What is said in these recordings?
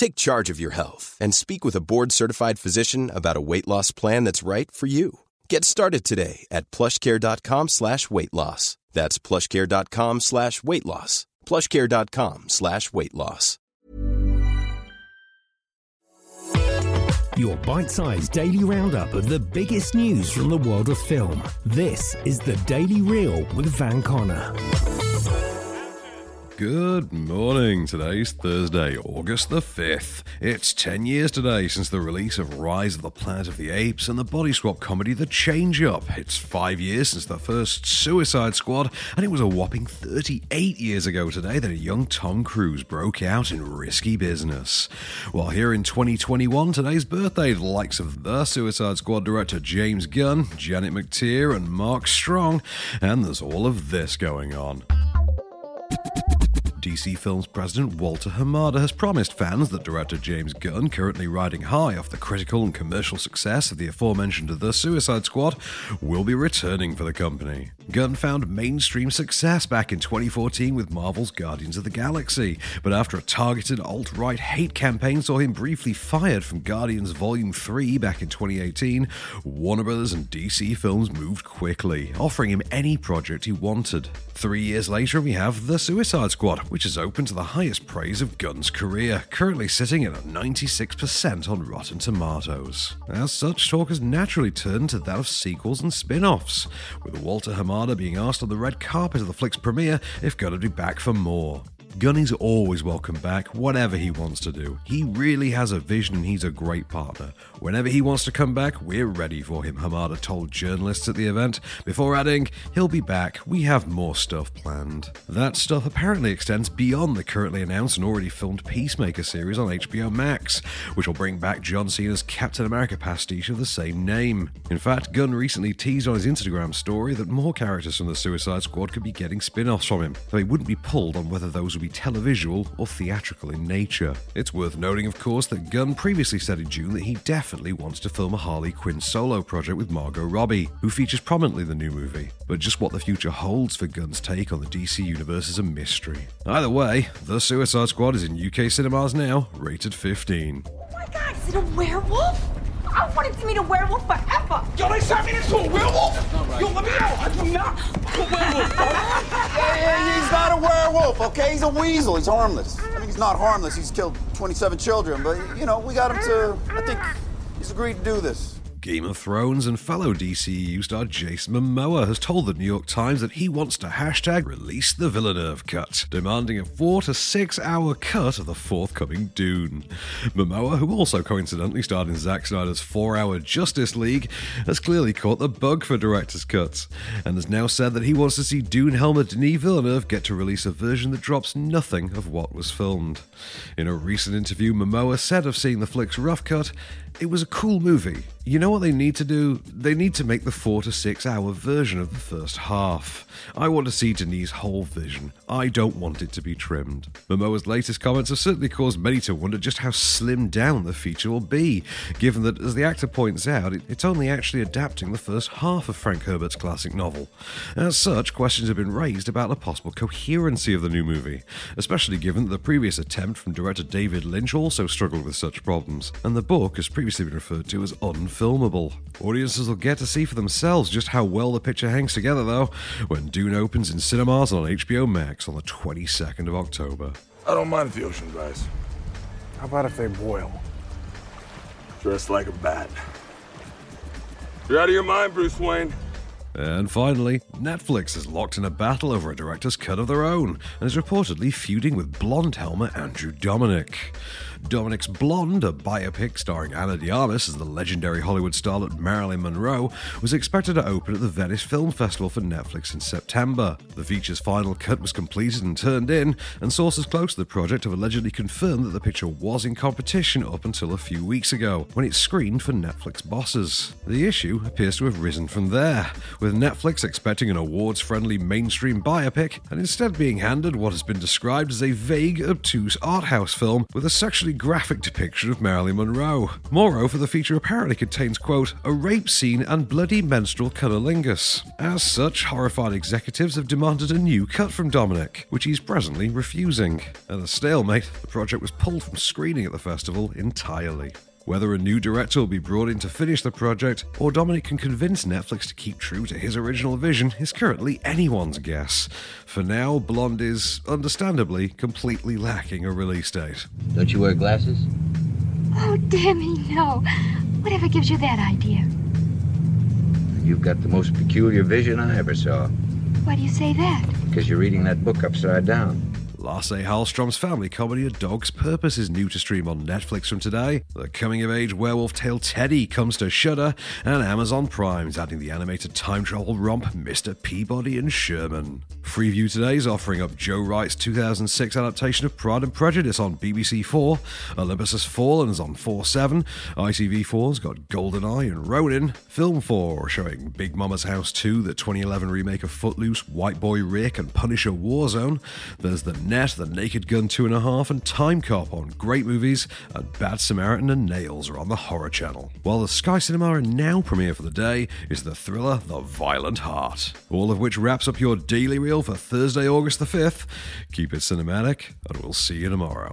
Take charge of your health and speak with a board-certified physician about a weight loss plan that's right for you. Get started today at plushcare.com slash weight loss. That's plushcare.com slash weight loss. plushcare.com slash weight loss. Your bite sized daily roundup of the biggest news from the world of film. This is the Daily Reel with Van Connor. Good morning. Today's Thursday, August the 5th. It's 10 years today since the release of Rise of the Planet of the Apes and the body swap comedy The Change Up. It's 5 years since the first Suicide Squad, and it was a whopping 38 years ago today that a young Tom Cruise broke out in risky business. While here in 2021, today's birthday, the likes of the Suicide Squad director James Gunn, Janet McTeer, and Mark Strong, and there's all of this going on. DC Films president Walter Hamada has promised fans that director James Gunn, currently riding high off the critical and commercial success of the aforementioned The Suicide Squad, will be returning for the company. Gunn found mainstream success back in 2014 with Marvel's Guardians of the Galaxy, but after a targeted alt right hate campaign saw him briefly fired from Guardians Volume 3 back in 2018, Warner Brothers and DC Films moved quickly, offering him any project he wanted. Three years later, we have The Suicide Squad, which is open to the highest praise of Gunn's career, currently sitting at a 96% on Rotten Tomatoes. As such, talk has naturally turned to that of sequels and spin offs, with Walter Hamada being asked on the red carpet of the flick's premiere if Gunn would be back for more. Gunny's always welcome back, whatever he wants to do. He really has a vision and he's a great partner. Whenever he wants to come back, we're ready for him, Hamada told journalists at the event, before adding, he'll be back, we have more stuff planned. That stuff apparently extends beyond the currently announced and already filmed Peacemaker series on HBO Max, which will bring back John Cena's Captain America pastiche of the same name. In fact, Gunn recently teased on his Instagram story that more characters from the Suicide Squad could be getting spin offs from him, though he wouldn't be pulled on whether those be televisual or theatrical in nature. It's worth noting, of course, that Gunn previously said in June that he definitely wants to film a Harley Quinn solo project with Margot Robbie, who features prominently in the new movie. But just what the future holds for Gunn's take on the DC universe is a mystery. Either way, The Suicide Squad is in UK cinemas now, rated 15. Oh my god, is it a werewolf? I wanted to meet a werewolf forever. Yo, they turned me into a werewolf? Yo, let me know. I do not a werewolf, bro. Yeah, yeah, he's not a werewolf, okay? He's a weasel. He's harmless. I mean, he's not harmless. He's killed 27 children, but, you know, we got him to, I think he's agreed to do this. Game of Thrones and fellow DCEU star Jason Momoa has told the New York Times that he wants to hashtag release the Villeneuve cut, demanding a four to six hour cut of the forthcoming Dune. Momoa, who also coincidentally starred in Zack Snyder's four hour Justice League, has clearly caught the bug for director's cuts, and has now said that he wants to see Dune helmer Denis Villeneuve get to release a version that drops nothing of what was filmed. In a recent interview, Momoa said of seeing the flick's rough cut, it was a cool movie. You know what they need to do? They need to make the four to six hour version of the first half. I want to see Denis' whole vision. I don't want it to be trimmed. Momoa's latest comments have certainly caused many to wonder just how slimmed down the feature will be, given that, as the actor points out, it, it's only actually adapting the first half of Frank Herbert's classic novel. As such, questions have been raised about the possible coherency of the new movie, especially given that the previous attempt from director David Lynch also struggled with such problems, and the book has previously been referred to as unfilmable. Audiences will get to see for themselves just how well the picture hangs together, though, when Dune opens in cinemas on HBO Max on the 22nd of October. I don't mind if the ocean dries. How about if they boil? Dressed like a bat. You're out of your mind, Bruce Wayne. And finally, Netflix is locked in a battle over a director's cut of their own and is reportedly feuding with blonde helmer Andrew Dominik. Dominik's Blonde, a biopic starring Anna de as the legendary Hollywood starlet Marilyn Monroe, was expected to open at the Venice Film Festival for Netflix in September. The feature's final cut was completed and turned in, and sources close to the project have allegedly confirmed that the picture was in competition up until a few weeks ago, when it screened for Netflix bosses. The issue appears to have risen from there, with Netflix expecting an awards friendly mainstream biopic, and instead being handed what has been described as a vague, obtuse art house film with a sexually graphic depiction of Marilyn Monroe. Moreover, the feature apparently contains, quote, a rape scene and bloody menstrual cunnilingus. As such, horrified executives have demanded a new cut from Dominik, which he's presently refusing. At a stalemate, the project was pulled from screening at the festival entirely. Whether a new director will be brought in to finish the project, or Dominik can convince Netflix to keep true to his original vision, is currently anyone's guess. For now, Blonde is, understandably, completely lacking a release date. Don't you wear glasses? Oh, Demi, no. Whatever gives you that idea? You've got the most peculiar vision I ever saw. Why do you say that? Because you're reading that book upside down. Lasse Hallström's family comedy A Dog's Purpose is new to stream on Netflix from today. The coming of age werewolf tale Teddy comes to Shudder, and Amazon Prime's adding the animated time travel romp Mr. Peabody and Sherman. Freeview today is offering up Joe Wright's 2006 adaptation of Pride and Prejudice on BBC 4, Olympus Has Fallen is on 4 7, ITV4's got GoldenEye and Ronin, Film 4 showing Big Momma's House 2, the 2011 remake of Footloose, White Boy Rick, and Punisher Warzone. There's the Net, The Naked Gun 2.5, and Time Cop on Great Movies, and Bad Samaritan and Nails are on the Horror Channel. While the Sky Cinema Now premiere for the day is the thriller The Violent Heart. All of which wraps up your daily reel for Thursday, August the 5th. Keep it cinematic, and we'll see you tomorrow.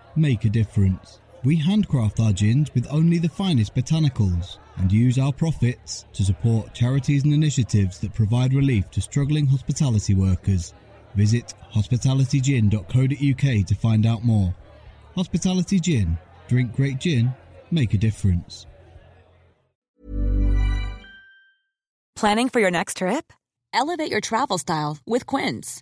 Make a difference. We handcraft our gins with only the finest botanicals and use our profits to support charities and initiatives that provide relief to struggling hospitality workers. Visit hospitalitygin.co.uk to find out more. Hospitality Gin. Drink great gin. Make a difference. Planning for your next trip? Elevate your travel style with Quince.